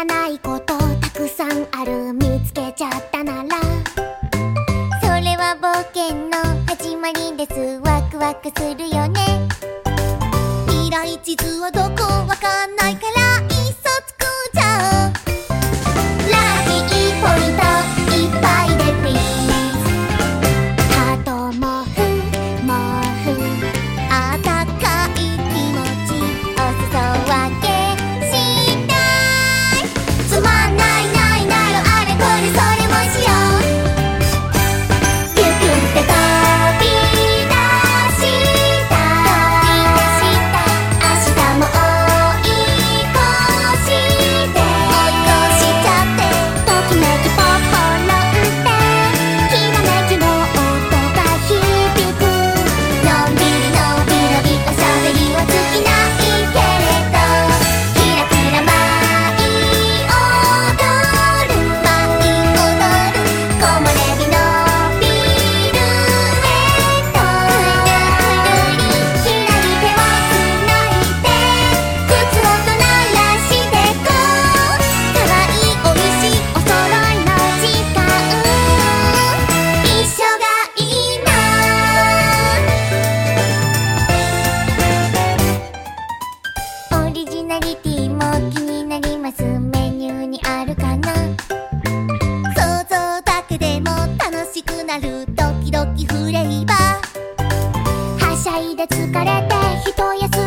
らないことたくさんある見つけちゃったなら。それは冒険の始まりです。ワクワクするよね。未来地図はどこわかんないから。で疲れて一休み